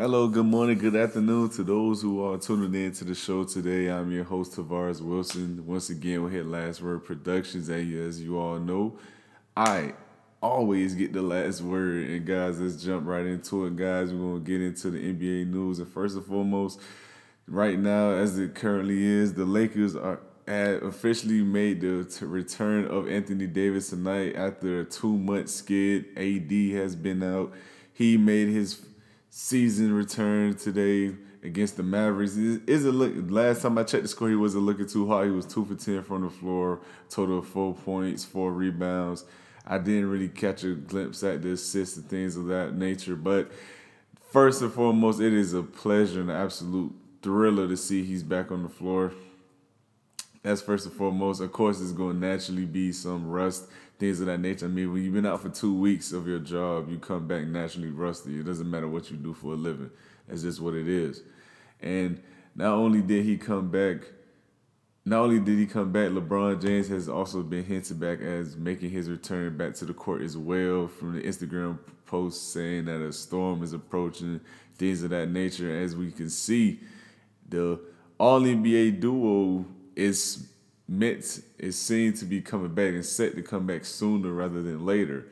Hello, good morning, good afternoon to those who are tuning in to the show today. I'm your host, Tavares Wilson. Once again, we're here Last Word Productions. And as you all know, I always get the last word. And guys, let's jump right into it. Guys, we're going to get into the NBA news. And first and foremost, right now, as it currently is, the Lakers are had officially made the return of Anthony Davis tonight after a two month skid. AD has been out. He made his season return today against the Mavericks. Is it look? Last time I checked the score, he wasn't looking too hot. He was two for ten from the floor, total of four points, four rebounds. I didn't really catch a glimpse at the assists and things of that nature. But first and foremost, it is a pleasure and an absolute thriller to see he's back on the floor. That's first and foremost. Of course, there's going to naturally be some rust, things of that nature. I mean, when you've been out for two weeks of your job, you come back naturally rusty. It doesn't matter what you do for a living. That's just what it is. And not only did he come back, not only did he come back, LeBron James has also been hinted back as making his return back to the court as well from the Instagram post saying that a storm is approaching, things of that nature. As we can see, the All NBA duo is meant is seen to be coming back and set to come back sooner rather than later.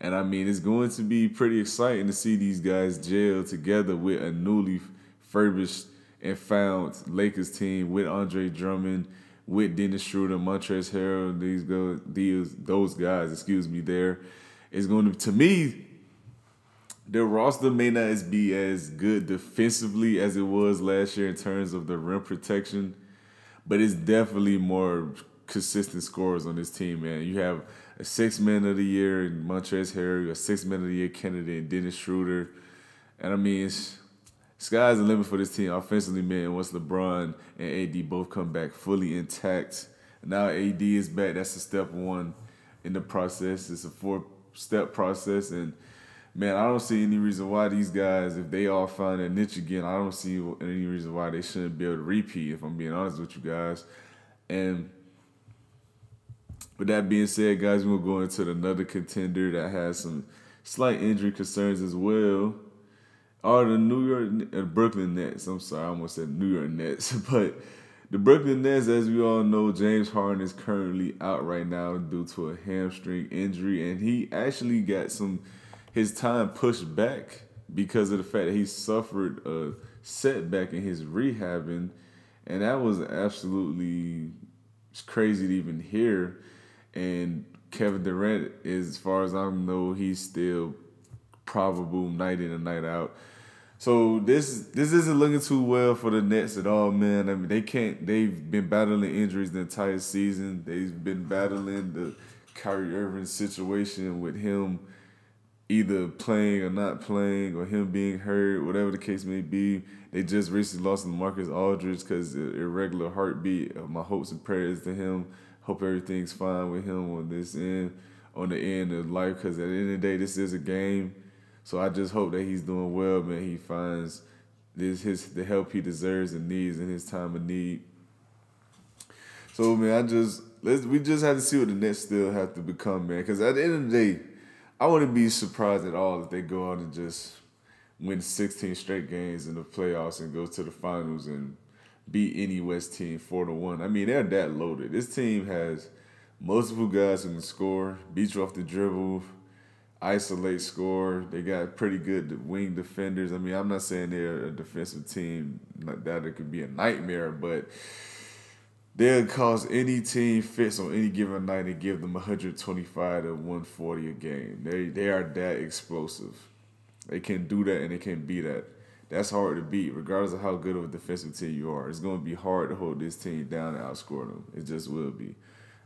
And I mean, it's going to be pretty exciting to see these guys gel together with a newly furbished and found Lakers team with Andre Drummond, with Dennis Schroeder, Montrezl Harrell, these go these those guys, excuse me, there is going to to me their roster may not be as good defensively as it was last year in terms of the rim protection but it's definitely more consistent scores on this team, man. You have a six man of the year in Montrezl Harrell, a six man of the year candidate in Dennis Schroeder. And I mean, sky's the limit for this team offensively, man. Once LeBron and AD both come back fully intact. Now AD is back. That's a step one in the process. It's a four step process. And man, I don't see any reason why these guys, if they all find a niche again, I don't see any reason why they shouldn't be able to repeat. If I'm being honest with you guys, and with that being said, guys, we'll go into another contender that has some slight injury concerns as well. Are the New York uh, Brooklyn Nets? I'm sorry, I almost said New York Nets, but the Brooklyn Nets, as we all know, James Harden is currently out right now due to a hamstring injury, and he actually got some his time pushed back because of the fact that he suffered a setback in his rehabbing, and that was absolutely crazy to even hear. And Kevin Durant, as far as I know, he's still probable night in and night out. So this this isn't looking too well for the Nets at all, man. I mean, they can't. They've been battling injuries the entire season. They've been battling the Kyrie Irving situation with him either playing or not playing or him being hurt, whatever the case may be. They just recently lost Marcus Aldridge because irregular heartbeat. My hopes and prayers to him. Hope everything's fine with him on this end, on the end of life. Because at the end of the day, this is a game. So I just hope that he's doing well, man. He finds this his the help he deserves and needs in his time of need. So man, I just let's we just have to see what the Nets still have to become, man. Because at the end of the day I wouldn't be surprised at all if they go on and just win 16 straight games in the playoffs and go to the finals and beat any West team four to one. I mean, they're that loaded. This team has multiple guys who can score, beat you off the dribble, isolate, score. They got pretty good wing defenders. I mean, I'm not saying they're a defensive team that it could be a nightmare, but they'll cause any team fits on any given night and give them 125 to 140 a game. They they are that explosive. They can do that and they can beat that. That's hard to beat, regardless of how good of a defensive team you are. It's going to be hard to hold this team down and outscore them. It just will be.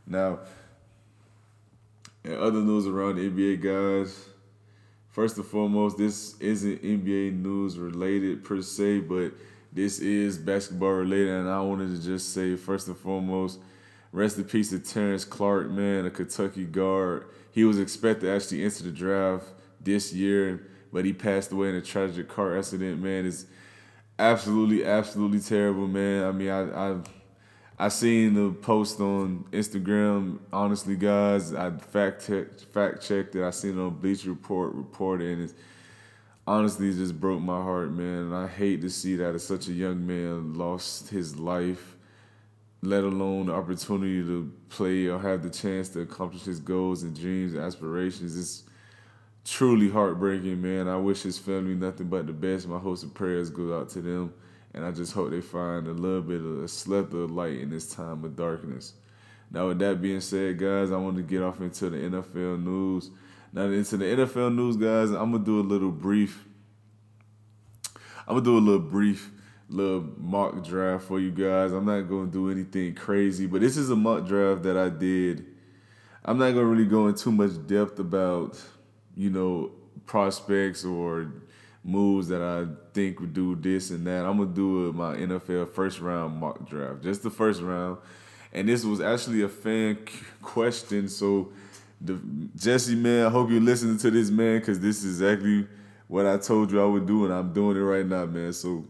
Now, in other news around the NBA, guys, first and foremost, this isn't NBA news related per se, but this is basketball related, and I wanted to just say first and foremost, rest in peace to Terrence Clarke, man, a Kentucky guard. He was expected to actually enter the draft this year, but he passed away in a tragic car accident. Man, it's absolutely, absolutely terrible, man. I mean, I, I, I seen the post on Instagram. Honestly, guys, I fact fact checked it. I seen it on Bleacher Report reported, and it's honestly just broke my heart, man. And I hate to see that as such a young man lost his life, let alone the opportunity to play or have the chance to accomplish his goals and dreams and aspirations. It's truly heartbreaking, man. I wish his family nothing but the best. My hopes and prayers go out to them. And I just hope they find a little bit of a slither of light in this time of darkness. Now, with that being said, guys, I want to get off into the NFL news. Now into the NFL news, guys. I'm gonna do a little brief. I'm gonna do a little brief little mock draft for you guys. I'm not gonna do anything crazy, but this is a mock draft that I did. I'm not gonna really go in too much depth about, you know, prospects or moves that I think would do this and that. I'm gonna do my NFL first round mock draft, just the first round. And this was actually a fan question, so the, Jesse, man, I hope you're listening to this, man, because this is exactly what I told you I would do, and I'm doing it right now, man. So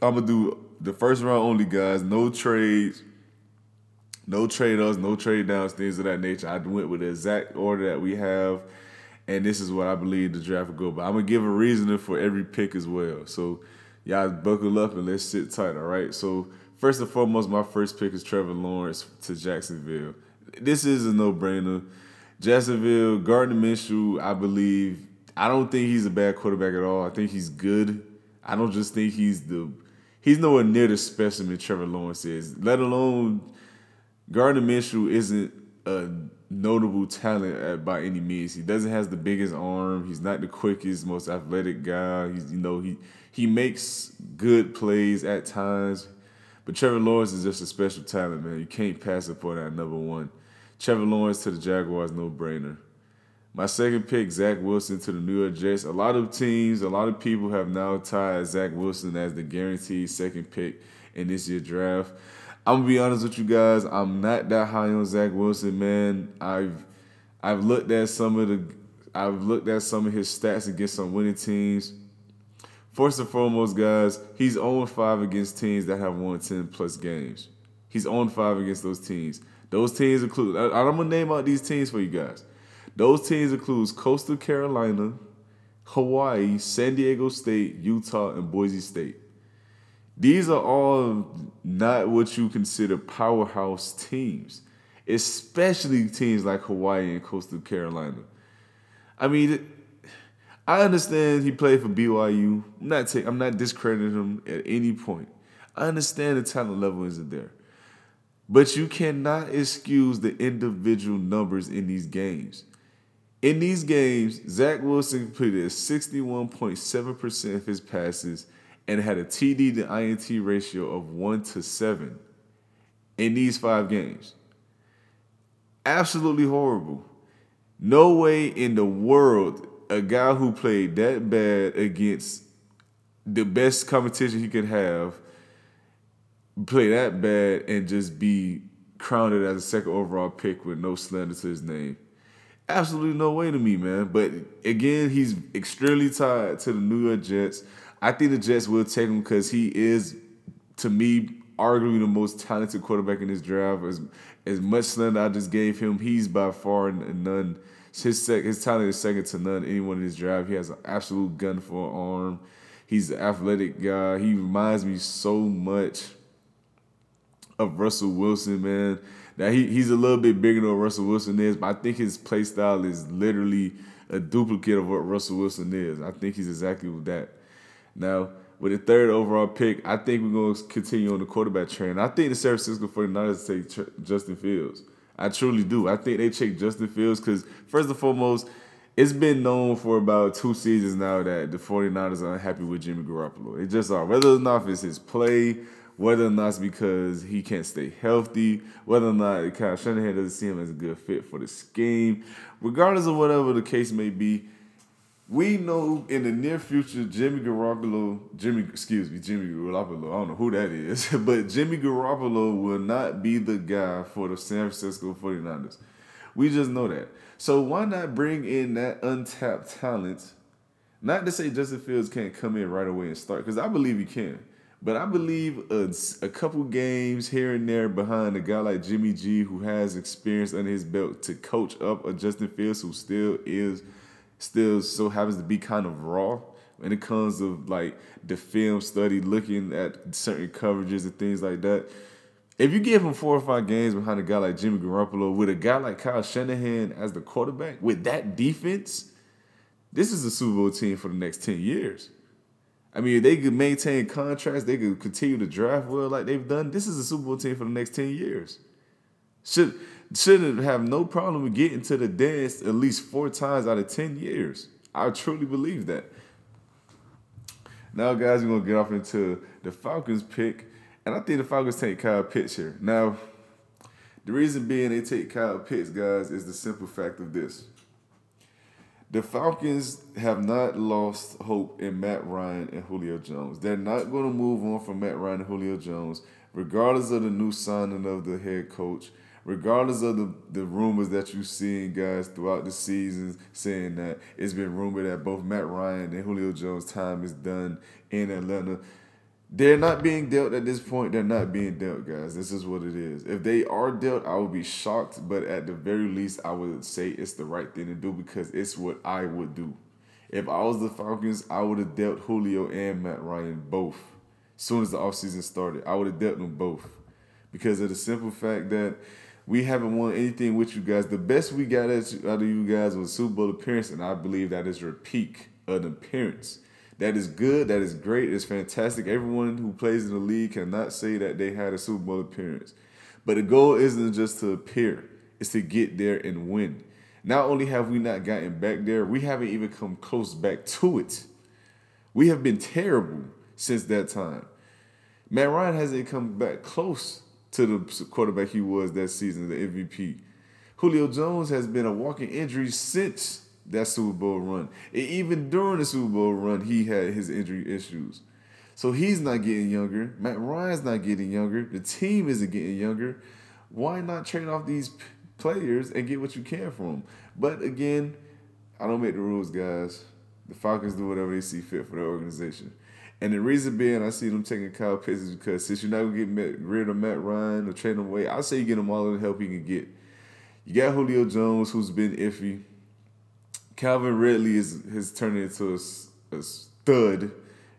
I'm gonna do the first round only, guys. No trades, no trade ups, no trade downs, things of that nature. I went with the exact order that we have, and this is what I believe the draft will go. But I'm gonna give a reasoning for every pick as well. So y'all buckle up and let's sit tight. All right. So first and foremost, my first pick is Trevor Lawrence to Jacksonville. This is a no brainer. Jacksonville, Gardner Minshew, I believe. I don't think he's a bad quarterback at all. I think he's good. I don't just think he's the he's nowhere near the specimen Trevor Lawrence is. Let alone Gardner Minshew isn't a notable talent by any means. He doesn't have the biggest arm. He's not the quickest, most athletic guy. He's you know he he makes good plays at times, but Trevor Lawrence is just a special talent, man. You can't pass up on that number one. Trevor Lawrence to the Jaguars, no brainer. My second pick, Zach Wilson to the New York Jets. A lot of teams, a lot of people have now tied Zach Wilson as the guaranteed second pick in this year's draft. I'm gonna be honest with you guys. I'm not that high on Zach Wilson, man. I've I've looked at some of the I've looked at some of his stats against some winning teams. First and foremost, guys, he's 0-5 against teams that have won 10 plus games. He's 0-5 against those teams. Those teams include, I, I'm gonna name out these teams for you guys. Those teams includes Coastal Carolina, Hawaii, San Diego State, Utah, and Boise State. These are all not what you consider powerhouse teams, especially teams like Hawaii and Coastal Carolina. I mean, I understand he played for BYU. I'm not, take, I'm not discrediting him at any point. I understand the talent level isn't there. But you cannot excuse the individual numbers in these games. In these games, Zach Wilson completed 61.7% of his passes and had a TD to INT ratio of 1 to 7 in these five games. Absolutely horrible. No way in the world a guy who played that bad against the best competition he could have play that bad and just be crowned as a second overall pick with no slander to his name. Absolutely no way to me, man. But again, he's extremely tied to the New York Jets. I think the Jets will take him because he is, to me, arguably the most talented quarterback in this draft. As as much slander I just gave him, he's by far none. His sec, his talent is second to none. Anyone in this draft, he has an absolute gun for an arm. He's an athletic guy. He reminds me so much of Russell Wilson, man. Now he, he's a little bit bigger than Russell Wilson is, but I think his play style is literally a duplicate of what Russell Wilson is. I think he's exactly with that. Now, with the third overall pick, I think we're going to continue on the quarterback train. I think the San Francisco 49ers take Justin Fields. I truly do. I think they take Justin Fields because, first and foremost, it's been known for about two seasons now that the 49ers are unhappy with Jimmy Garoppolo. They just are. Whether or not it's his play, whether or not it's because he can't stay healthy, whether or not Kyle Shanahan doesn't see him as a good fit for the scheme, regardless of whatever the case may be, we know in the near future Jimmy Garoppolo, Jimmy, excuse me, Jimmy Garoppolo, I don't know who that is, but Jimmy Garoppolo will not be the guy for the San Francisco 49ers. We just know that. So why not bring in that untapped talent? Not to say Justin Fields can't come in right away and start, because I believe he can. But I believe a, a couple games here and there behind a guy like Jimmy G, who has experience under his belt to coach up a Justin Fields who still is, still so happens to be kind of raw. when it comes of like the film study, looking at certain coverages and things like that. If you give him four or five games behind a guy like Jimmy Garoppolo, with a guy like Kyle Shanahan as the quarterback, with that defense, this is a Super Bowl team for the next 10 years. I mean, they could maintain contracts, they could continue to draft well like they've done. This is a Super Bowl team for the next 10 years. Should should have no problem with getting to the dance at least four times out of 10 years. I truly believe that. Now, guys, we're gonna get off into the Falcons pick. And I think the Falcons take Kyle Pitts here. Now, the reason being they take Kyle Pitts, guys, is the simple fact of this. The Falcons have not lost hope in Matt Ryan and Julio Jones. They're not going to move on from Matt Ryan and Julio Jones, regardless of the new signing of the head coach, regardless of the, the rumors that you've seen, guys, throughout the season saying that it's been rumored that both Matt Ryan and Julio Jones' time is done in Atlanta. They're not being dealt at this point. They're not being dealt, guys. This is what it is. If they are dealt, I would be shocked. But at the very least, I would say it's the right thing to do because it's what I would do. If I was the Falcons, I would have dealt Julio and Matt Ryan both. As soon as the offseason started, I would have dealt them both. Because of the simple fact that we haven't won anything with you guys. The best we got out of you guys was Super Bowl appearance, and I believe that is your peak of an appearance. That is good. That is great. It's fantastic. Everyone who plays in the league cannot say that they had a Super Bowl appearance. But the goal isn't just to appear, it's to get there and win. Not only have we not gotten back there, we haven't even come close back to it. We have been terrible since that time. Matt Ryan hasn't come back close to the quarterback he was that season, the MVP. Julio Jones has been a walking injury since that Super Bowl run. And even during the Super Bowl run, he had his injury issues. So he's not getting younger. Matt Ryan's not getting younger. The team isn't getting younger. Why not trade off these players and get what you can from them? But again, I don't make the rules, guys. The Falcons do whatever they see fit for their organization. And the reason being, I see them taking Kyle Pitts is because since you're not gonna get rid of Matt Ryan or trade him away, I say you get him all the help you can get. You got Julio Jones, who's been iffy. Calvin Ridley is has turned into a, a stud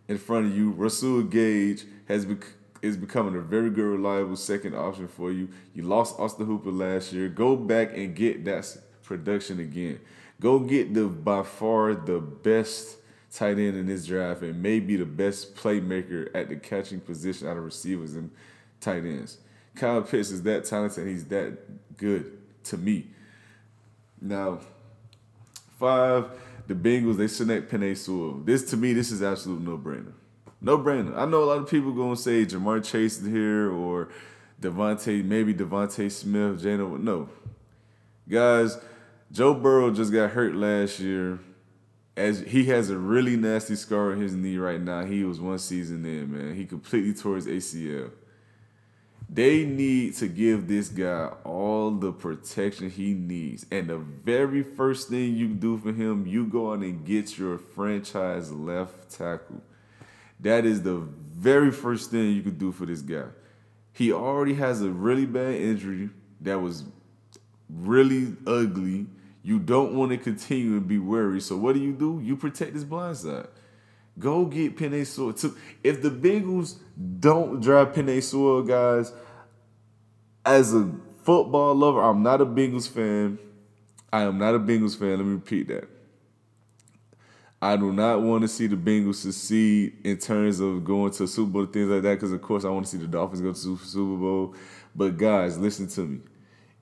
in front of you. Russell Gage has bec- is becoming a very good, reliable second option for you. You lost Austin Hooper last year. Go back and get that production again. Go get the by far the best tight end in this draft and maybe the best playmaker at the catching position out of receivers and tight ends. Kyle Pitts is that talented. He's that good to me. Now, Five, the Bengals, they select Penei Sewell. This, to me, this is absolute no-brainer. No-brainer. I know a lot of people to say Ja'Marr Chase is here or DeVonta, maybe DeVonta Smith, Jano. No. Guys, Joe Burrow just got hurt last year. As he has a really nasty scar on his knee right now. He was one season in, man. He completely tore his ACL. They need to give this guy all the protection he needs. And the very first thing you do for him, you go out and get your franchise left tackle. That is the very first thing you could do for this guy. He already has a really bad injury that was really ugly. You don't want to continue and be worried. So what do you do? You protect his blind side. Go get Penei Sewell. If the Bengals don't draft Penei Sewell, guys, as a football lover, I'm not a Bengals fan. I am not a Bengals fan. Let me repeat that. I do not want to see the Bengals succeed in terms of going to Super Bowl things like that. Because of course I want to see the Dolphins go to Super Bowl. But guys, listen to me.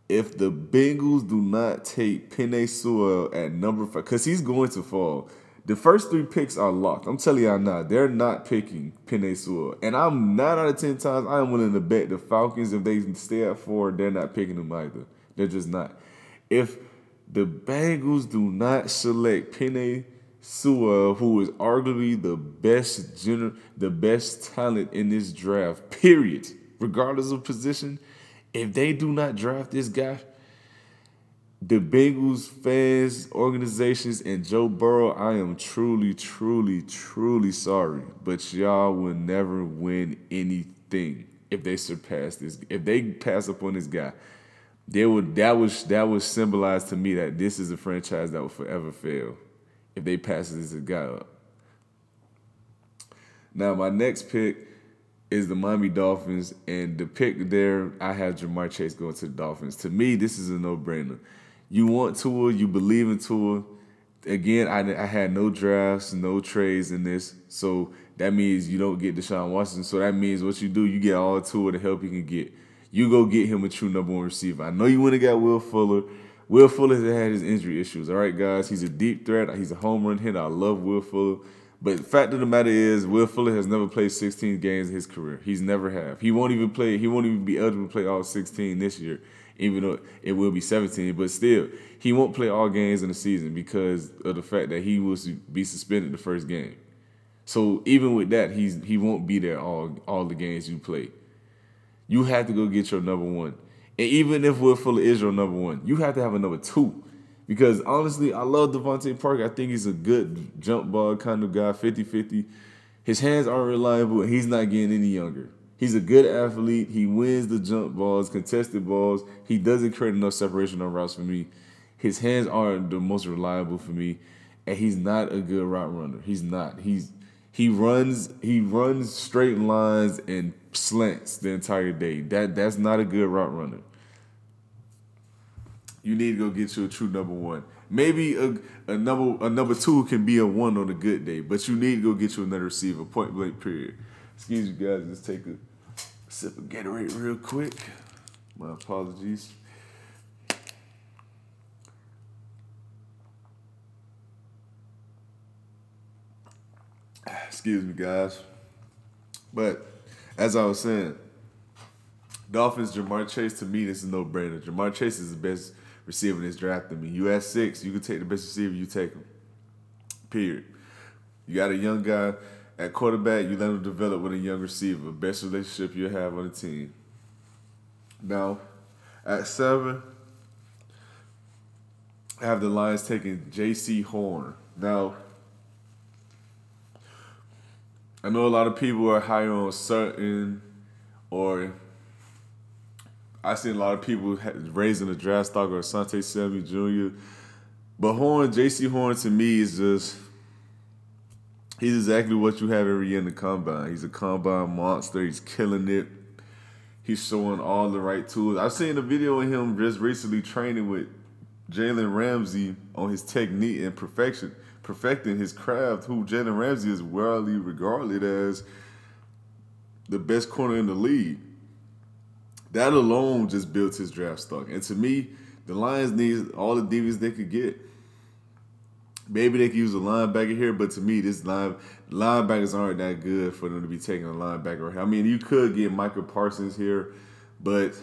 If the Bengals do not take Penei Sewell at number five, because he's going to fall. The first three picks are locked. I'm telling y'all now, they're not picking Penei Sewell. And I'm nine out of ten times I am willing to bet the Falcons, if they stay at four, they're not picking them either. They're just not. If the Bengals do not select Penei Sewell, who is arguably the best gener- the best talent in this draft, period, regardless of position, if they do not draft this guy, the Bengals fans, organizations, and Joe Burrow, I am truly, truly, truly sorry, but y'all will never win anything if they surpass this. If they pass up on this guy, they would that was that would symbolize to me that this is a franchise that will forever fail if they pass this guy up. Now my next pick is the Miami Dolphins, and the pick there I have Ja'Marr Chase going to the Dolphins. To me, this is a no brainer. You want Tua, you believe in Tua. Again, I, I had no drafts, no trades in this, so that means you don't get Deshaun Watson. So that means what you do, you get all Tua the help you can get. You go get him a true number one receiver. I know you went and got Will Fuller. Will Fuller has had his injury issues. All right, guys. He's a deep threat. He's a home run hitter. I love Will Fuller. But the fact of the matter is, Will Fuller has never played 16 games in his career. He's never have. He won't even play. He won't even be eligible to play all 16 this year, even though it will be 17. But still, he won't play all games in the season because of the fact that he will be suspended the first game. So even with that, he's he won't be there all all the games you play. You have to go get your number one. And even if we're full is your number one, you have to have a number two. Because honestly, I love DeVante Parker. I think he's a good jump ball kind of guy, 50 50. His hands aren't reliable, and he's not getting any younger. He's a good athlete. He wins the jump balls, contested balls. He doesn't create enough separation on routes for me. His hands aren't the most reliable for me, and he's not a good route runner. He's not. He's he runs he runs straight lines and slants the entire day. That that's not a good route runner you need to go get you a true number one. Maybe a, a number a number two can be a one on a good day, but you need to go get you another receiver. Point blank. Period. Excuse me, guys. Let's take a sip of Gatorade real quick. My apologies. Excuse me, guys. But as I was saying, Dolphins, Ja'Marr Chase, to me, this is no brainer. Ja'Marr Chase is the best receiver in this draft drafting me. You at six, you can take the best receiver, you take him. Period. You got a young guy at quarterback, you let him develop with a young receiver. Best relationship you have on the team. Now, at seven, I have the Lions taking Jaycee Horn. Now, I know a lot of people are high on certain, or I seen a lot of people raising the draft stock or Asante Samuel Jr. But Horn, Jaycee Horn to me is just he's exactly what you have every year in the combine. He's a combine monster. He's killing it. He's showing all the right tools. I've seen a video of him just recently training with Jalen Ramsey on his technique and perfection, perfecting his craft. Who Jalen Ramsey is widely regarded as the best corner in the league. That alone just built his draft stock. And to me, the Lions need all the DBs they could get. Maybe they could use a linebacker here, but to me, this line linebackers aren't that good for them to be taking a linebacker. I mean, you could get Michael Parsons here, but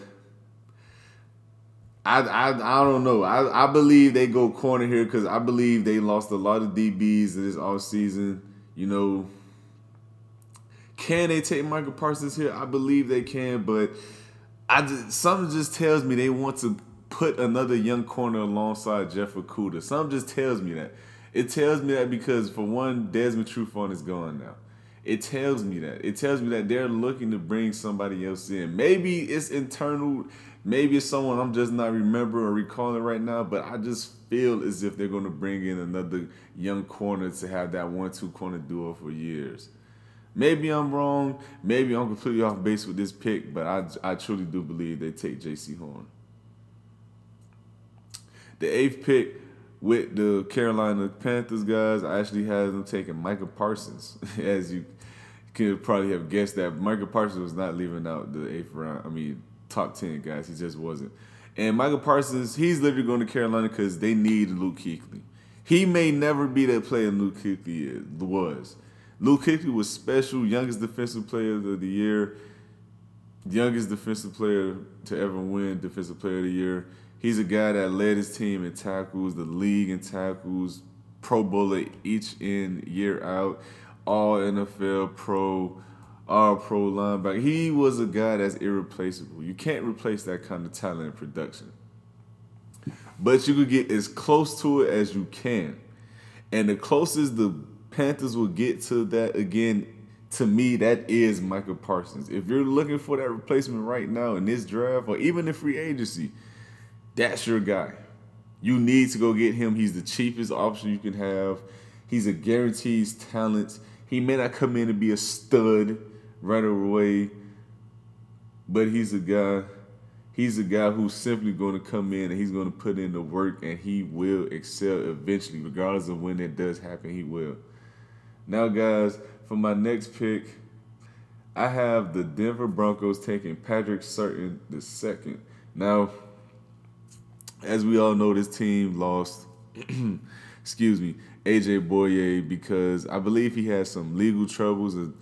I I, I don't know. I, I believe they go corner here because I believe they lost a lot of DBs this offseason. You know, can they take Michael Parsons here? I believe they can, but I just, something just tells me they want to put another young corner alongside Jeff Okudah. Something just tells me that. It tells me that because for one, Desmond Trufant is gone now. It tells me that. It tells me that they're looking to bring somebody else in. Maybe it's internal. Maybe it's someone I'm just not remembering or recalling right now. But I just feel as if they're going to bring in another young corner to have that one-two corner duo for years. Maybe I'm wrong. Maybe I'm completely off base with this pick, but I, I truly do believe they take Jaycee Horn. The eighth pick with the Carolina Panthers guys, I actually had them taking Michael Parsons. As you could probably have guessed that Michael Parsons was not leaving out the eighth round. I mean, top ten guys, he just wasn't. And Michael Parsons, he's literally going to Carolina because they need Luke Kuechly. He may never be that player Luke Kuechly was. Luke Kuechly was special, youngest defensive player of the year, youngest defensive player to ever win defensive player of the year. He's a guy that led his team in tackles, the league in tackles, Pro Bowler each in year out, all NFL Pro, all Pro linebacker. He was a guy that's irreplaceable. You can't replace that kind of talent and production. But you could get as close to it as you can. And the closest the Panthers will get to that again. To me, that is Michael Parsons. If you're looking for that replacement right now in this draft or even in free agency, that's your guy. You need to go get him. He's the cheapest option you can have. He's a guaranteed talent. He may not come in and be a stud right away, but he's a guy. He's a guy who's simply going to come in and he's going to put in the work and he will excel eventually, regardless of when it does happen. He will. Now, guys, for my next pick, I have the Denver Broncos taking Patrick Surtain the second. Now, as we all know, this team lost. excuse me, AJ Bouye because I believe he had some legal troubles. And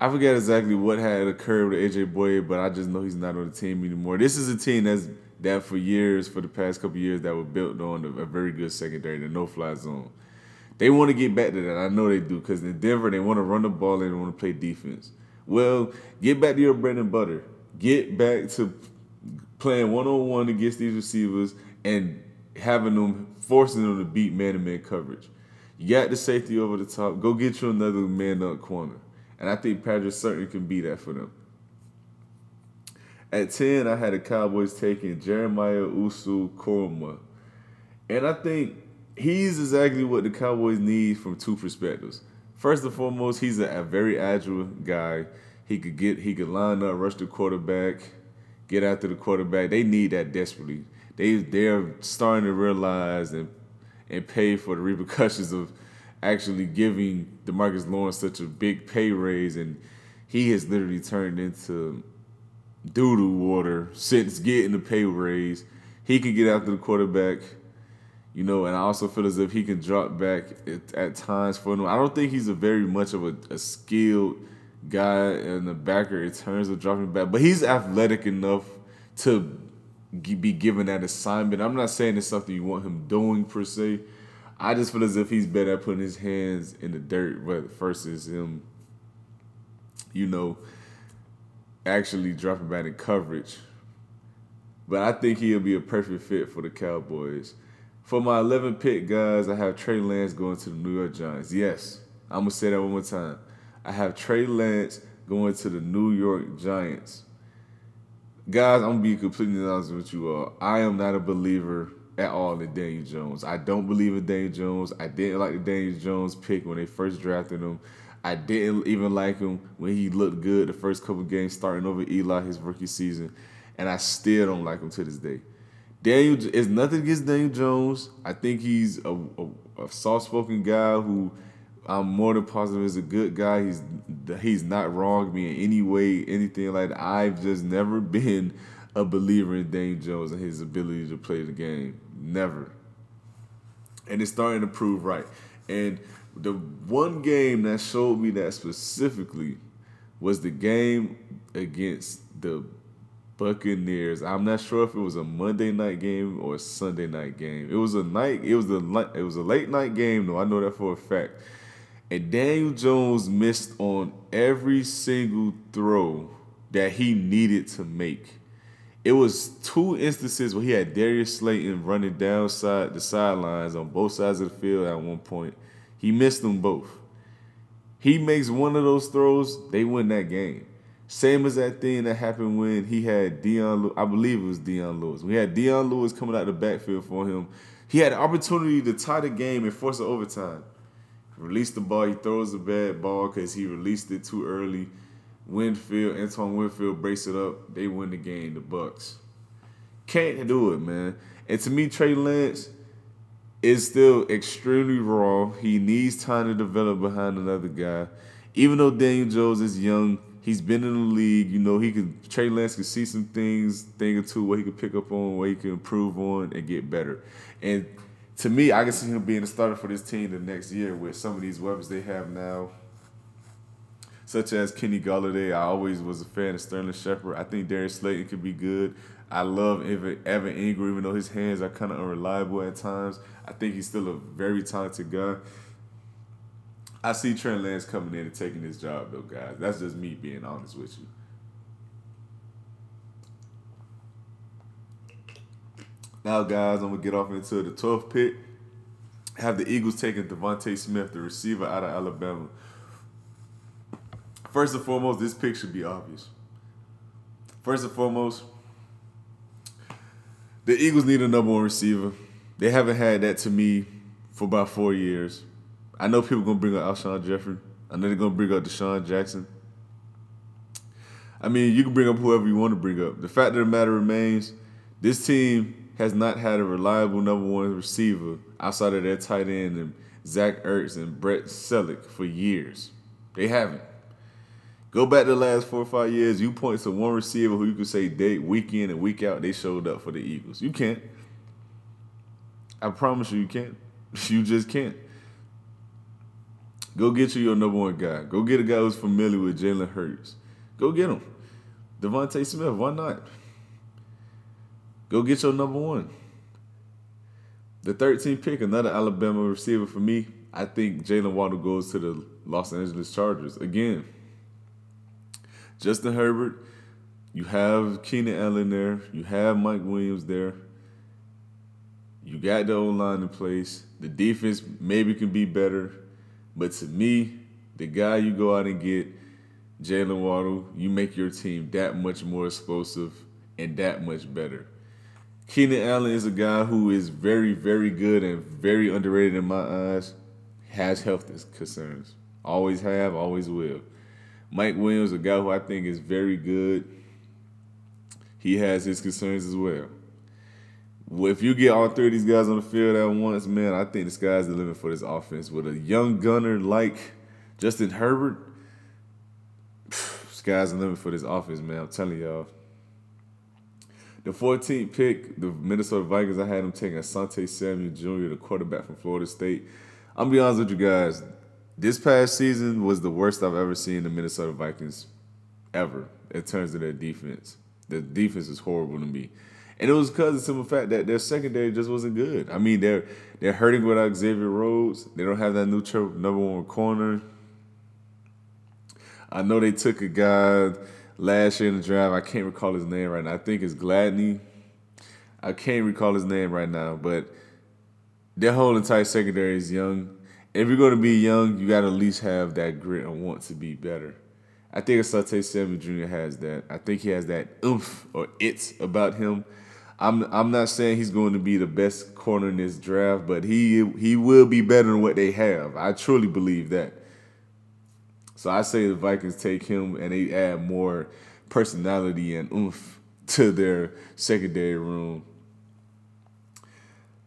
I forget exactly what had occurred with AJ Bouye, but I just know he's not on the team anymore. This is a team that's that for years, for the past couple years, that were built on a, a very good secondary, the no-fly zone. They want to get back to that. I know they do because in Denver they want to run the ball and they want to play defense. Well, get back to your bread and butter. Get back to playing one on one against these receivers and having them forcing them to beat man to man coverage. You got the safety over the top. Go get you another man up corner. And I think Patrick Surtain can be that for them. At 10, I had the Cowboys taking Jeremiah Owusu-Koramoah. And I think he's exactly what the Cowboys need from two perspectives. First and foremost, he's a, a, very agile guy. He could get he could line up, rush the quarterback, get after the quarterback. They need that desperately. They they're starting to realize and and pay for the repercussions of actually giving Demarcus Lawrence such a big pay raise and he has literally turned into doo doo water since getting the pay raise. He can get after the quarterback you know, and I also feel as if he can drop back at, at times for them. I don't think he's a very much of a, a skilled guy in the backer in terms of dropping back, but he's athletic enough to be given that assignment. I'm not saying it's something you want him doing per se. I just feel as if he's better at putting his hands in the dirt, but versus him, you know, actually dropping back in coverage. But I think he'll be a perfect fit for the Cowboys. For my 11 pick, guys, I have Trey Lance going to the New York Giants. Yes, I'm going to say that one more time. I have Trey Lance going to the New York Giants. Guys, I'm to be completely honest with you all. I am not a believer at all in Daniel Jones. I don't believe in Daniel Jones. I didn't like the Daniel Jones pick when they first drafted him. I didn't even like him when he looked good the first couple games starting over Eli his rookie season. And I still don't like him to this day. Daniel is nothing against Daniel Jones. I think he's a, a, a soft-spoken guy who I'm more than positive he's a good guy. He's he's not wrong me in any way, anything like that. I've just never been a believer in Daniel Jones and his ability to play the game. Never. And it's starting to prove right. And the one game that showed me that specifically was the game against the Buccaneers. I'm not sure if it was a Monday night game or a Sunday night game. It was a night. It was a it was a late night game though. I know that for a fact. And Daniel Jones missed on every single throw that he needed to make. It was two instances where he had Darius Slayton running down side the sidelines on both sides of the field at one point. He missed them both. He makes one of those throws, they win that game. Same as that thing that happened when he had Dion. I believe it was Dion Lewis. We had Dion Lewis coming out of the backfield for him. He had the opportunity to tie the game and force an overtime. Release the ball. He throws a bad ball because he released it too early. Winfield, Antoine Winfield breaks it up. They win the game. The Bucs can't do it, man. And to me, Trey Lance is still extremely raw. He needs time to develop behind another guy. Even though Daniel Jones is young he's been in the league. You know, he could Trey Lance could see some things, thing or two where he could pick up on, where he can improve on and get better. And to me, I can see him being a starter for this team the next year with some of these weapons they have now, such as Kenny Golladay. I always was a fan of Sterling Shepard. I think Darius Slayton could be good. I love Evan, Engram, even though his hands are kind of unreliable at times. I think he's still a very talented guy. I see Trent Lance coming in and taking his job, though, guys. That's just me being honest with you. Now, guys, I'm gonna get off into the 12th pick. Have the Eagles taking DeVonta Smith, the receiver out of Alabama. First and foremost, this pick should be obvious. First and foremost, the Eagles need a number one receiver. They haven't had that to me for about four years. I know people are gonna bring up Alshon Jeffery. I know they're gonna bring up DeSean Jackson. I mean, you can bring up whoever you want to bring up. The fact of the matter remains, this team has not had a reliable number one receiver outside of their tight end and Zach Ertz and Brent Celek for years. They haven't. Go back the last four or five years, you point to one receiver who you could say date week in and week out, they showed up for the Eagles. You can't. I promise you, you can't. You just can't. Go get you your number one guy. Go get a guy who's familiar with Jalen Hurts. Go get him. DeVonta Smith, why not? Go get your number one. The 13th pick, another Alabama receiver for me. I think Jaylen Waddle goes to the Los Angeles Chargers. Again, Justin Herbert, you have Keenan Allen there, you have Mike Williams there. You got the O line in place. The defense maybe can be better. But to me, the guy you go out and get, Jaylen Waddle, you make your team that much more explosive and that much better. Keenan Allen is a guy who is very, very good and very underrated in my eyes. Has health concerns. Always have, always will. Mike Williams, a guy who I think is very good. He has his concerns as well. If you get all three of these guys on the field at once, man, I think the sky's the limit for this offense. With a young gunner like Justin Herbert, sky's the limit for this offense, man. I'm telling y'all. The 14th pick, the Minnesota Vikings, I had them taking Asante Samuel Jr., the quarterback from Florida State. I'm be honest with you guys. This past season was the worst I've ever seen the Minnesota Vikings ever in terms of their defense. The defense is horrible to me. And it was because of the simple fact that their secondary just wasn't good. I mean, they're they're hurting without Xavier Rhodes. They don't have that new number one corner. I know they took a guy last year in the draft. I can't recall his name right now. I think it's Gladney. I can't recall his name right now, but their whole entire secondary is young. If you're going to be young, you got to at least have that grit and want to be better. I think Asante Samuel Jr. has that. I think he has that oomph or it about him. I'm I'm not saying he's going to be the best corner in this draft, but he he will be better than what they have. I truly believe that. So I say the Vikings take him and they add more personality and oomph to their secondary room.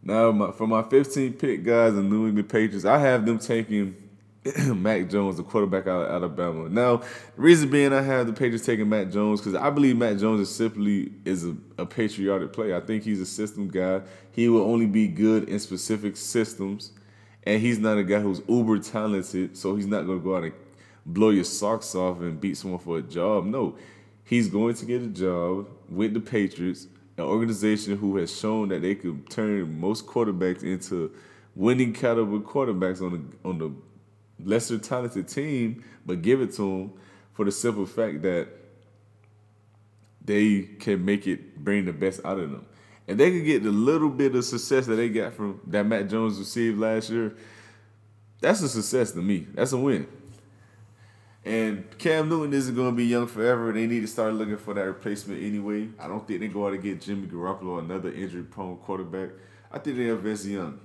Now, my, for my 15 pick guys, the New England Patriots, I have them taking Mac Jones, the quarterback out of Alabama. Now, the reason being I have the Patriots taking Mac Jones because I believe Mac Jones is simply is a, a patriotic player. I think he's a system guy. He will only be good in specific systems, and he's not a guy who's uber talented, so he's not going to go out and blow your socks off and beat someone for a job. No, he's going to get a job with the Patriots, an organization who has shown that they could turn most quarterbacks into winning caliber quarterbacks on the on the lesser talented team, but give it to them for the simple fact that they can make it bring the best out of them. And they can get the little bit of success that they got from that Matt Jones received last year. That's a success to me. That's a win. And Cam Newton isn't going to be young forever. They need to start looking for that replacement anyway. I don't think they go out to get Jimmy Garoppolo, another injury-prone quarterback. I think they invest young.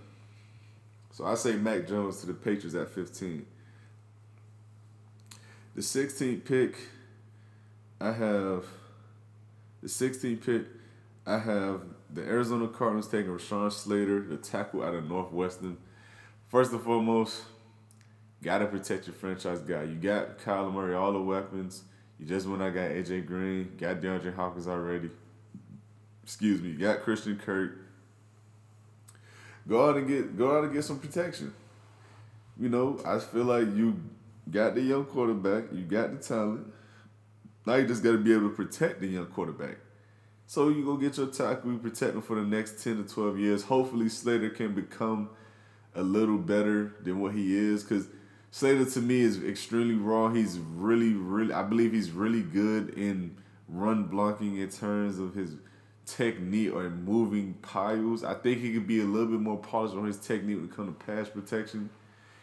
So I say Mac Jones to the Patriots at 15. The 16th pick, I have the 16th pick, I have the Arizona Cardinals taking Rashawn Slater, the tackle out of Northwestern. First and foremost, gotta protect your franchise guy. You got Kyler Murray, all the weapons. You just went out got AJ Green, got DeAndre Hopkins already. Excuse me, you got Christian Kirk go out and get go out and get some protection. You know, I feel like you got the young quarterback, you got the talent. Now you just got to be able to protect the young quarterback. So you go get your tackle, you protect him for the next ten to twelve years. Hopefully Slater can become a little better than what he is, because Slater to me is extremely raw. He's really, really, I believe he's really good in run blocking in terms of his technique or moving piles. I think he could be a little bit more polished on his technique when it comes to pass protection.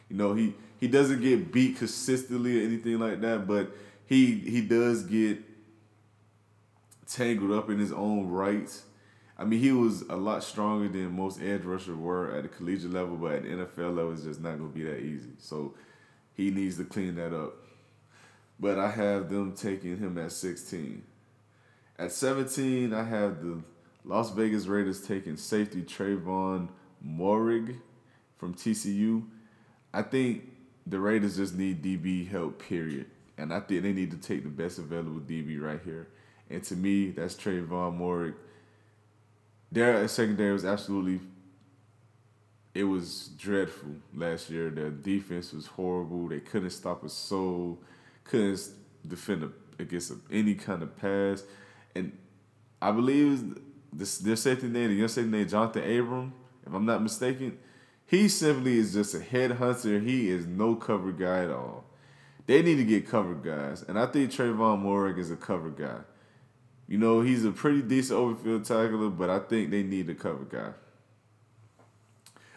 You know, he he doesn't get beat consistently or anything like that, but he he does get tangled up in his own rights. I mean, he was a lot stronger than most edge rushers were at the collegiate level, but at the NFL level, it's just not going to be that easy. So he needs to clean that up. But I have them taking him at 16. At 17, I have the Las Vegas Raiders taking safety Trevon Moehrig from TCU. I think the Raiders just need DB help, period. And I think they need to take the best available DB right here. And to me, that's Trevon Moehrig. Their secondary was absolutely it was dreadful last year. Their defense was horrible. They couldn't stop a soul, couldn't defend a, against any kind of pass. And I believe this, their safety name, the young safety name, Johnathan Abram, if I'm not mistaken, he simply is just a headhunter. He is no cover guy at all. They need to get cover guys. And I think Trevon Moehrig is a cover guy. You know, he's a pretty decent overfield tackler, but I think they need a cover guy.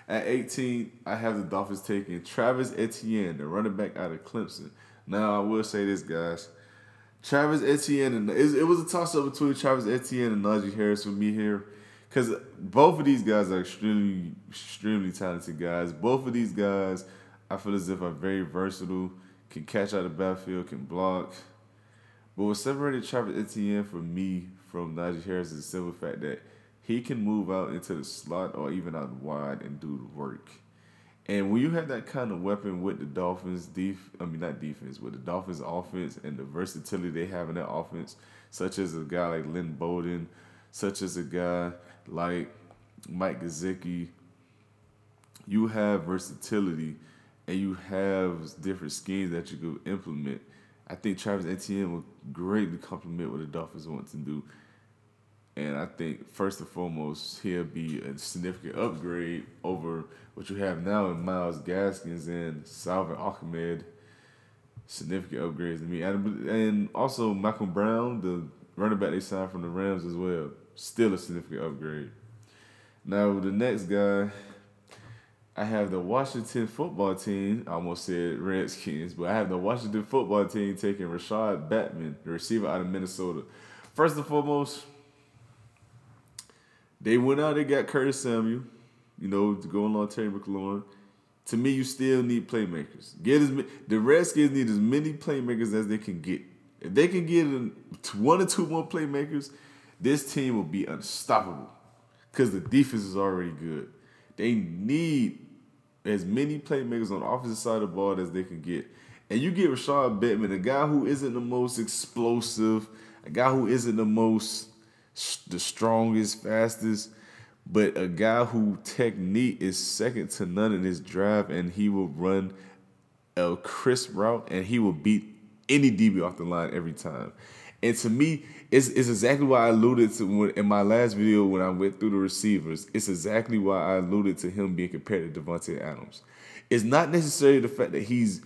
At 18, I have the Dolphins taking Travis Etienne, the running back out of Clemson. Now, I will say this, guys. Travis Etienne, and it was a toss up between Travis Etienne and Najee Harris for me here. Because both of these guys are extremely, extremely talented guys. Both of these guys, I feel as if are very versatile, can catch out of the backfield, can block. But what separated Travis Etienne for me from Najee Harris is the simple fact that he can move out into the slot or even out wide and do the work. And when you have that kind of weapon with the Dolphins, def- I mean not defense, with the Dolphins offense and the versatility they have in that offense, such as a guy like Lynn Bowden, such as a guy like Mike Gesicki, you have versatility and you have different schemes that you could implement. I think Travis Etienne will greatly complement what the Dolphins want to do. And I think first and foremost, he'll be a significant upgrade over what you have now in Myles Gaskins and Salvon Ahmed. Significant upgrades to me. And, and also Malcolm Brown, the running back they signed from the Rams as well. Still a significant upgrade. Now the next guy, I have the Washington football team. I almost said Redskins, but I have the Washington football team taking Rashod Bateman, the receiver out of Minnesota. First and foremost, they went out and got Curtis Samuel, you know, to go along Terry McLaurin. To me, you still need playmakers. Get as the Redskins need as many playmakers as they can get. If they can get one or two more playmakers, this team will be unstoppable because the defense is already good. They need as many playmakers on the opposite side of the ball as they can get. And you get Rashod Bateman, a guy who isn't the most explosive, a guy who isn't the most the strongest, fastest, but a guy who technique is second to none in his drive, and he will run a crisp route, and he will beat any DB off the line every time. And to me, it's, it's exactly why I alluded to when, in my last video when I went through the receivers. It's exactly why I alluded to him being compared to Davante Adams. It's not necessarily the fact that he's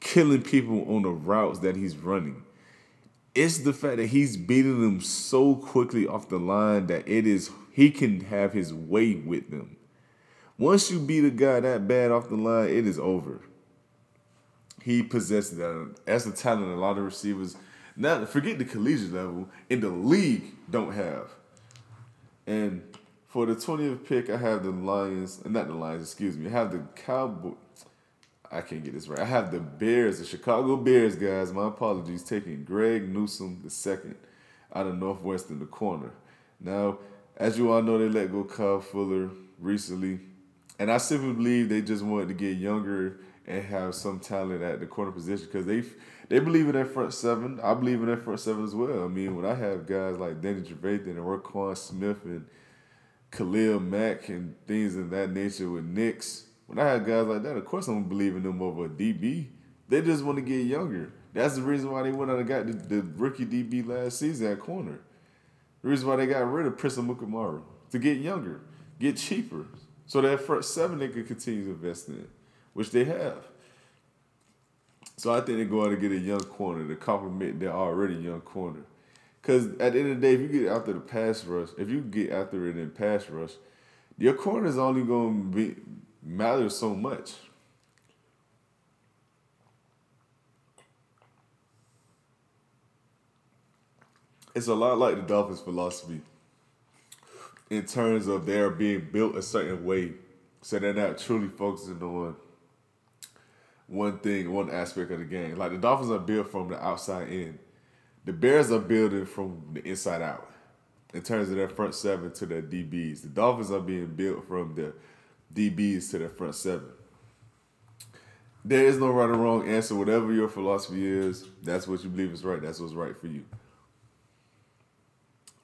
killing people on the routes that he's running. It's the fact that he's beating them so quickly off the line that it is he can have his way with them. Once you beat a guy that bad off the line, it is over. He possesses that. That's the talent a lot of receivers, not forget the collegiate level, in the league don't have. And for the 20th pick, I have the Lions, not the Lions, excuse me. I have the Cowboys. I can't get this right. I have the Bears, the Chicago Bears, guys. My apologies, taking Greg Newsome the second out of Northwestern, the corner. Now, as you all know, they let go Kyle Fuller recently, and I simply believe they just wanted to get younger and have some talent at the corner position because they they believe in their front seven. I believe in their front seven as well. I mean, when I have guys like Danny Trevathan and Roquan Smith and Khalil Mack and things of that nature with Nix when I had guys like that, of course I'm in them over a DB. They just want to get younger. That's the reason why they went out and got the, the rookie DB last season at corner. The reason why they got rid of Prince Amukamara to get younger, get cheaper, so that front seven they could continue to invest in, which they have. So I think they go out and get a young corner to complement their already young corner. Because at the end of the day, if you get after the pass rush, if you get after it in pass rush, your corner is only going to be matters so much. It's a lot like the Dolphins' philosophy in terms of they're being built a certain way, so they're not truly focusing on one thing, one aspect of the game. Like the Dolphins are built from the outside in. The Bears are building from the inside out in terms of their front seven to their DBs. The Dolphins are being built from the DBs to their front seven. There is no right or wrong answer. Whatever your philosophy is, that's what you believe is right. That's what's right for you.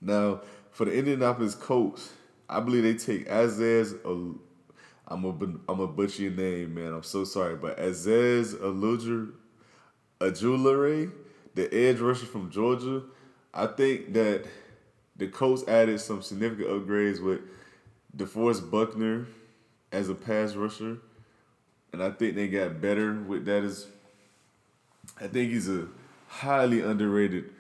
Now, for the Indianapolis Colts, I believe they take Aziz. I'm a I'm a butcher your name, man. I'm so sorry, but Aziz Alujer, Ojulari, the edge rusher from Georgia. I think that the Colts added some significant upgrades with DeForest Buckner as a pass rusher, and I think they got better with that. Is I think he's a highly underrated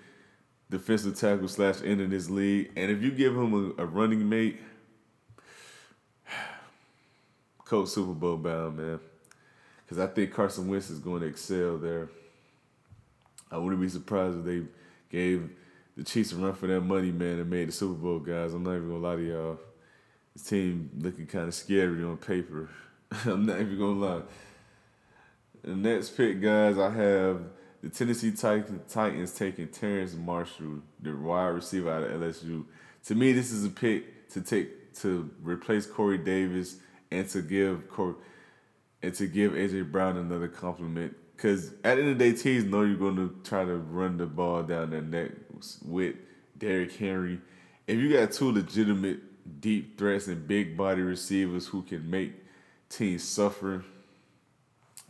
defensive tackle slash end in this league, and if you give him a, a running mate, Coach Super Bowl bound man, because I think Carson Wentz is going to excel there. I wouldn't be surprised if they gave the Chiefs a run for that money, man, and made the Super Bowl, guys. I'm not even gonna lie to y'all. Team looking kind of scary on paper. I'm not even gonna lie. The next pick, guys, I have the Tennessee Titans taking Terrence Marshall, the wide receiver out of LSU. To me, this is a pick to take to replace Corey Davis and to give Corey and to give AJ Brown another compliment because at the end of the day, teams know you're to try to run the ball down their neck with Derrick Henry. If you got two legitimate deep threats and big body receivers who can make teams suffer,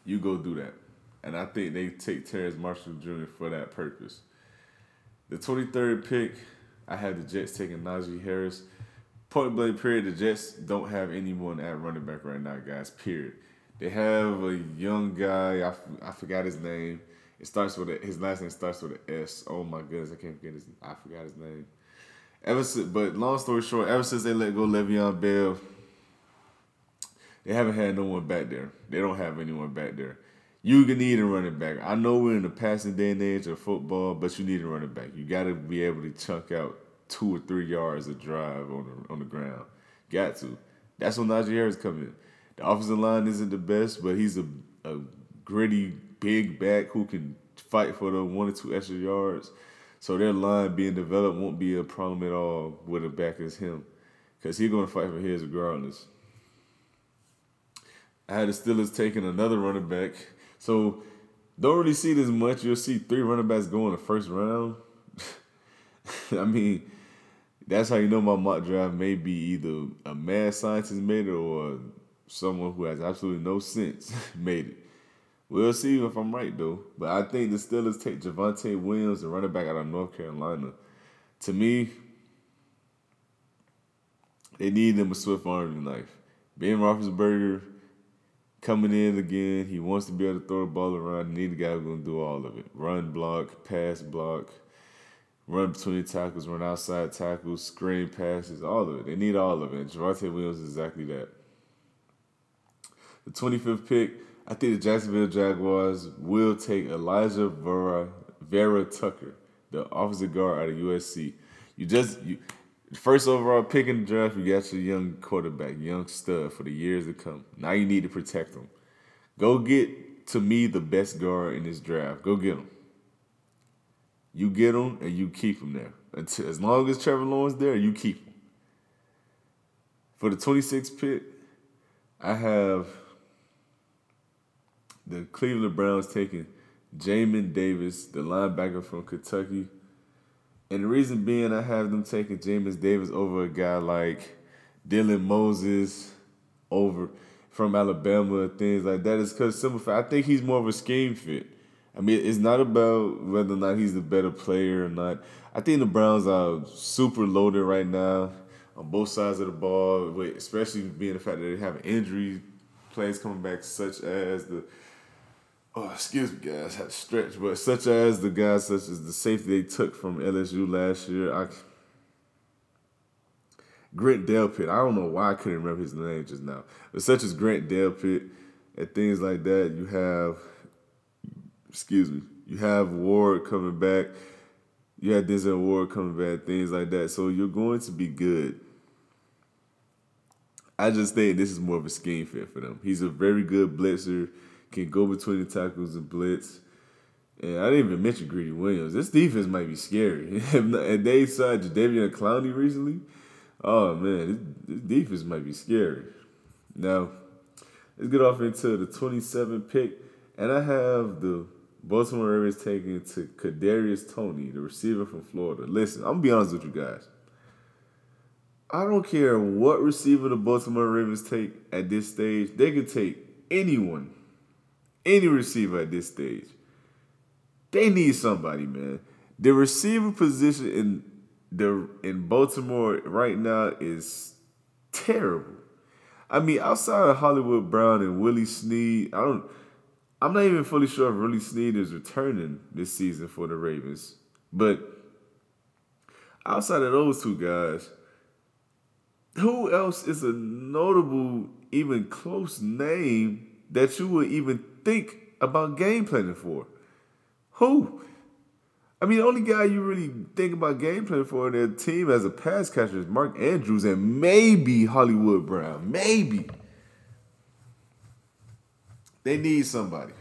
you go do that. And I think they take Terrence Marshall Jr. for that purpose. The 23rd pick, I had the Jets taking Najee Harris. Point blank period, the Jets don't have anyone at running back right now, guys, period. They have a young guy. I, I forgot his name. It starts with a, his last name starts with an S. Oh my goodness, I can't forget his. I forgot his name. Ever since, but long story short, ever since they let go Le'Veon Bell, they haven't had no one back there. They don't have anyone back there. You need a running back. I know we're in the passing day and age of football, but you need a running back. You got to be able to chunk out two or three yards of drive on the on the ground. Got to. That's when Najee Harris come in. The offensive line isn't the best, but he's a, a gritty, big back who can fight for the one or two extra yards. So their line being developed won't be a problem at all with a back as him, because he's going to fight for his regardless. I had the Steelers taking another running back, so don't really see this much. You'll see three running backs go in the first round. I mean, that's how you know my mock draft may be either a mad scientist made it or someone who has absolutely no sense made it. We'll see if I'm right though. But I think the Steelers take Javonte Williams, the running back out of North Carolina. To me, they need them a swift arm knife. Ben Roethlisberger coming in again. He wants to be able to throw the ball around. They need a guy who's gonna do all of it: run, block, pass, block, run between tackles, run outside tackles, screen passes, all of it. They need all of it. Javonte Williams is exactly that. The 25th pick, I think the Jacksonville Jaguars will take Alijah Vera, Vera Tucker, the offensive guard out of USC. You just you first overall pick in the draft, you got your young quarterback, young stud for the years to come. Now you need to protect him. Go get to me the best guard in this draft. Go get him. You get him and you keep him there. Until, as long as Trevor Lawrence there, you keep him. For the 26th pick, I have the Cleveland Browns taking Jamin Davis, the linebacker from Kentucky. And the reason being, I have them taking Jamin Davis over a guy like Dylan Moses, over from Alabama, things like that. Is because simple I think he's more of a scheme fit. I mean, it's not about whether or not he's the better player or not. I think the Browns are super loaded right now on both sides of the ball, especially being the fact that they have injury players coming back, such as the oh, excuse me, guys, had to stretch, but such as the guys such as the safety they took from LSU last year, I Grant Delpit. I don't know why I couldn't remember his name just now, but such as Grant Delpit and things like that. You have, excuse me, you have Ward coming back. You had Denzel Ward coming back, things like that. So you're going to be good. I just think this is more of a scheme fit for them. He's a very good blitzer. Can go between the tackles and blitz. And I didn't even mention Greedy Williams. This defense might be scary. and they saw Jadeveon Clowney recently. Oh man, this, defense might be scary. Now, let's get off into the 27 pick, and I have the Baltimore Ravens taking to Kadarius Toney, the receiver from Florida. Listen, I'm gonna be honest with you guys. I don't care what receiver the Baltimore Ravens take at this stage. They can take anyone, any receiver at this stage. They need somebody, man. The receiver position in the in Baltimore right now is terrible. I mean, outside of Hollywood Brown and Willie Snead, I don't. I'm not even fully sure if Willie Snead is returning this season for the Ravens. But outside of those two guys, who else is a notable, even close name that you would even think about game planning for? Who? I mean, the only guy you really think about game planning for in their team as a pass catcher is Mark Andrews and maybe Hollywood Brown. Maybe. They need somebody.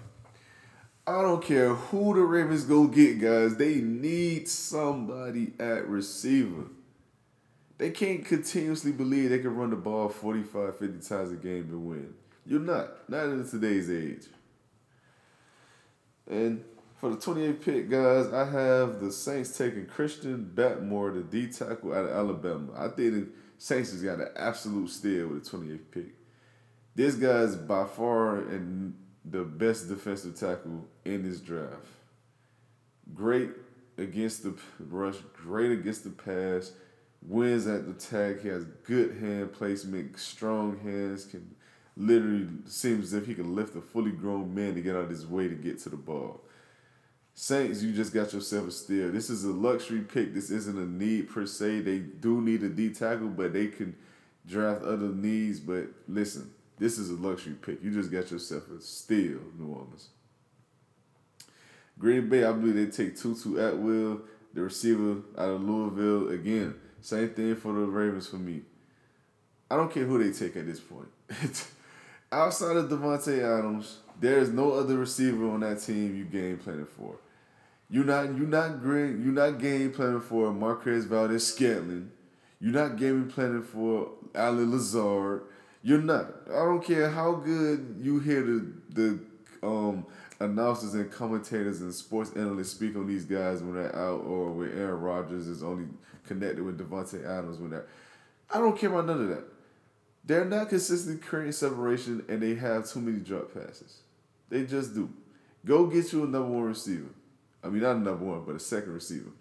I don't care who the Ravens go get, guys. They need somebody at receiver. They can't continuously believe they can run the ball 45, 50 times a game to win. You're not. Not in today's age. And for the 28th pick, guys, I have the Saints taking Christian Barmore, the D tackle out of Alabama. I think the Saints has got an absolute steal with the 28th pick. This guy's by far and the best defensive tackle in this draft. Great against the rush, great against the pass, wins at the tag. He has good hand placement, strong hands, can literally seems as if he can lift a fully grown man to get out of his way to get to the ball. Saints, you just got yourself a steal. This is a luxury pick. This isn't a need per se. They do need a D tackle, but they can draft other needs. But listen, this is a luxury pick. You just got yourself a steal, New Orleans. Green Bay, I believe they take Tutu Atwell, the receiver out of Louisville. Again, same thing for the Ravens for me. I don't care who they take at this point. Outside of Davante Adams, there is no other receiver on that team you game planning for. You're not you're not great, you're not game planning for Marquez Valdes Scantling. You're not game planning for Allen Lazard. You're not. I don't care how good you hear the the um announcers and commentators and sports analysts speak on these guys when they're out or when Aaron Rodgers is only connected with Davante Adams when they're I don't care about none of that. They're not consistently creating separation and they have too many drop passes. They just do. Go get you a number one receiver. I mean, not a number one, but a second receiver.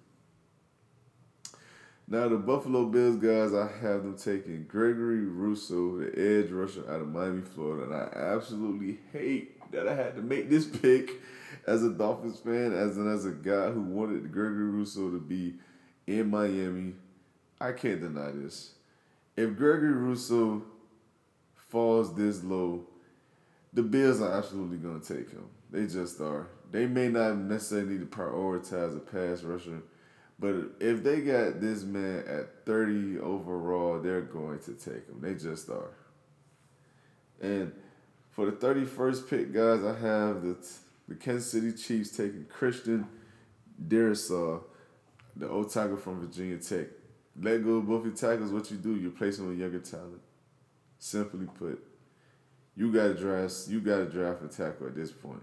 Now, the Buffalo Bills guys, I have them taking Gregory Rousseau, the edge rusher out of Miami, Florida. And I absolutely hate that I had to make this pick as a Dolphins fan, as an, as a guy who wanted Gregory Rousseau to be in Miami. I can't deny this. If Gregory Rousseau falls this low, the Bills are absolutely going to take him. They just are. They may not necessarily need to prioritize a pass rusher, but if they got this man at 30 overall, they're going to take him. They just are. And for the 31st pick, guys, I have the, the Kansas City Chiefs taking Christian Darrisaw, the old from Virginia Tech. Let go of both your tackles. What you do, you place them with younger talent. Simply put, you got to draft. You got to draft a tackle at this point.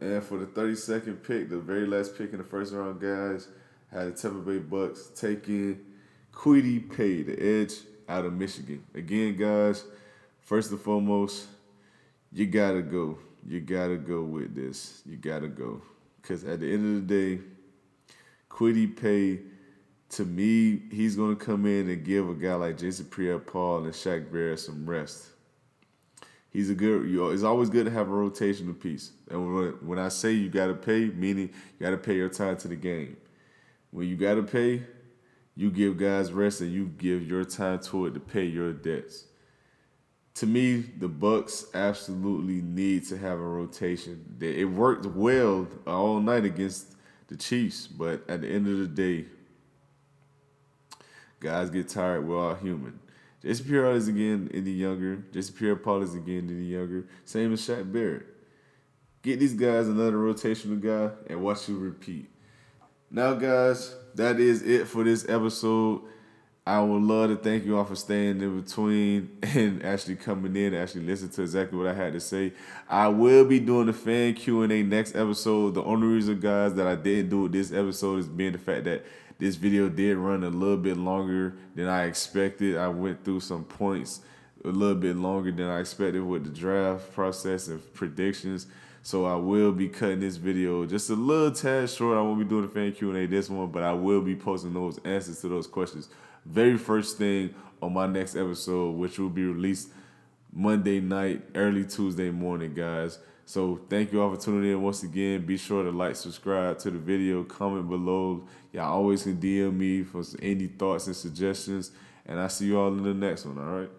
And for the 32nd pick, the very last pick in the first round, guys, had the Tampa Bay Bucs taking Kwity Paye, the edge out of Michigan. Again, guys, first and foremost, you gotta go. You gotta go with this. You gotta go. Because at the end of the day, Kwity Paye, to me, he's gonna come in and give a guy like Jason Pierre-Paul and Shaq Barrett some rest he's a good. You it's always good to have a rotational piece. And when, when I say you got to pay, meaning you got to pay your time to the game. When you got to pay, you give guys rest and you give your time to it to pay your debts. To me, the Bucs absolutely need to have a rotation. It worked well all night against the Chiefs, but at the end of the day, guys get tired. We're all human. Jason Pierre is again in the younger. Jason Pierre Paul is again in the younger. Same as Shaq Barrett. Get these guys another rotational guy and watch you repeat. Now, guys, that is it for this episode. I would love to thank you all for staying in between and actually coming in, actually listen to exactly what I had to say. I will be doing the fan Q and A next episode. The only reason, guys, that I didn't do it this episode is being the fact that this video did run a little bit longer than I expected. I went through some points a little bit longer than I expected with the draft process and predictions. So I will be cutting this video just a little tad short. I won't be doing the fan Q and A this one, but I will be posting those answers to those questions very first thing on my next episode, which will be released Monday night, early Tuesday morning, guys. So thank you all for tuning in once again. Be sure to like, subscribe to the video, comment below. Y'all always can DM me for any thoughts and suggestions. And I see you all in the next one, all right?